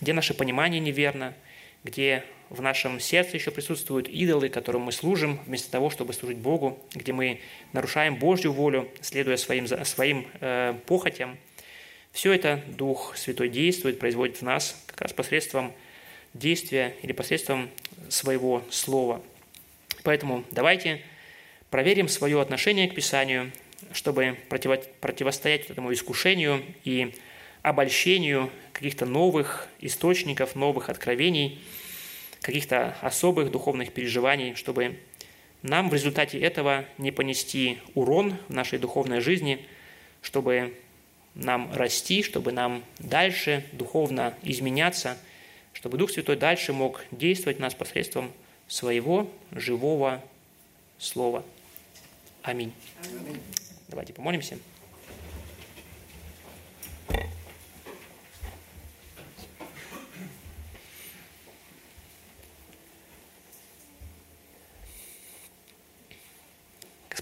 где наше понимание неверно – где в нашем сердце еще присутствуют идолы, которым мы служим, вместо того, чтобы служить Богу, где мы нарушаем Божью волю, следуя своим, своим э, похотям. Все это Дух Святой действует, производит в нас как раз посредством действия или посредством своего слова. Поэтому давайте проверим свое отношение к Писанию, чтобы противо, противостоять этому искушению и обольщению каких-то новых источников, новых откровений, каких-то особых духовных переживаний, чтобы нам в результате этого не понести урон в нашей духовной жизни, чтобы нам расти, чтобы нам дальше духовно изменяться, чтобы Дух Святой дальше мог действовать в нас посредством своего живого слова. Аминь. Аминь. Давайте помолимся.